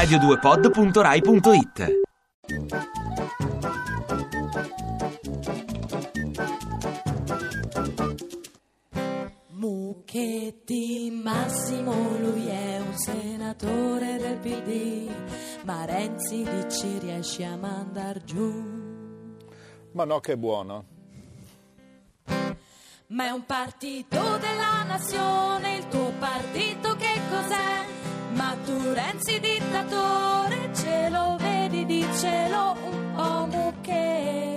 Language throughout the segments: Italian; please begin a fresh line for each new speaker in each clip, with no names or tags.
radio2pod.rai.it
Mucchetti Massimo, lui è un senatore del PD, ma Renzi dici riesci a mandar giù.
Ma no, che buono.
Ma è un partito della nazione, il tuo partito tu Renzi dittatore, ce lo vedi, dicelo un po' mucche.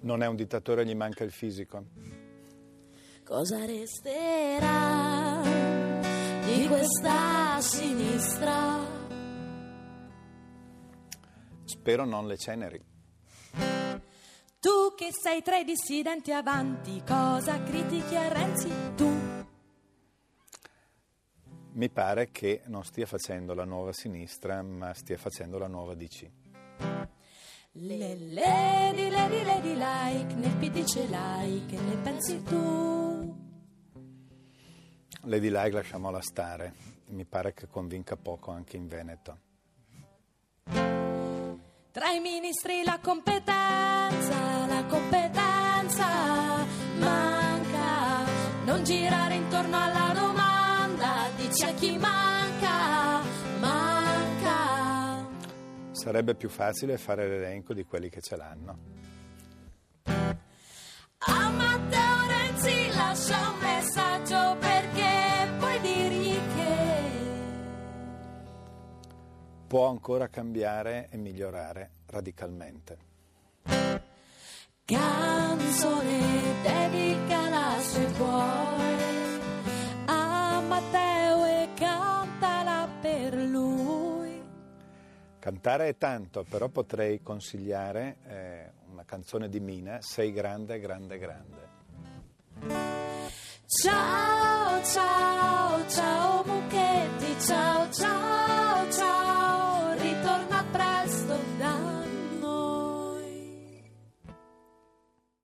Non è un dittatore, gli manca il fisico.
Cosa resterà di questa sinistra?
Spero non le ceneri.
Tu che sei tra i dissidenti avanti, cosa critichi a Renzi tu?
Mi pare che non stia facendo la nuova sinistra, ma stia facendo la nuova DC.
Le lady, lady, lady like, nel PD ce l'hai, che ne pensi tu?
Lady Like lasciamola stare. Mi pare che convinca poco anche in Veneto.
Tra i ministri la competenza, la competenza manca. Non girare intorno alla domanda, a chi manca, manca.
Sarebbe più facile fare l'elenco di quelli che ce l'hanno.
A Matteo Renzi lascia un messaggio perché puoi dirgli che
Può ancora cambiare e migliorare radicalmente.
canzone
Cantare è tanto, però potrei consigliare eh, una canzone di Mina, Sei grande, grande, grande.
Ciao, ciao, ciao Mucchetti, ciao, ciao, ciao, ritorna presto da noi.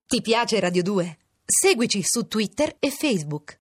Ti piace Radio 2? Seguici su Twitter e Facebook.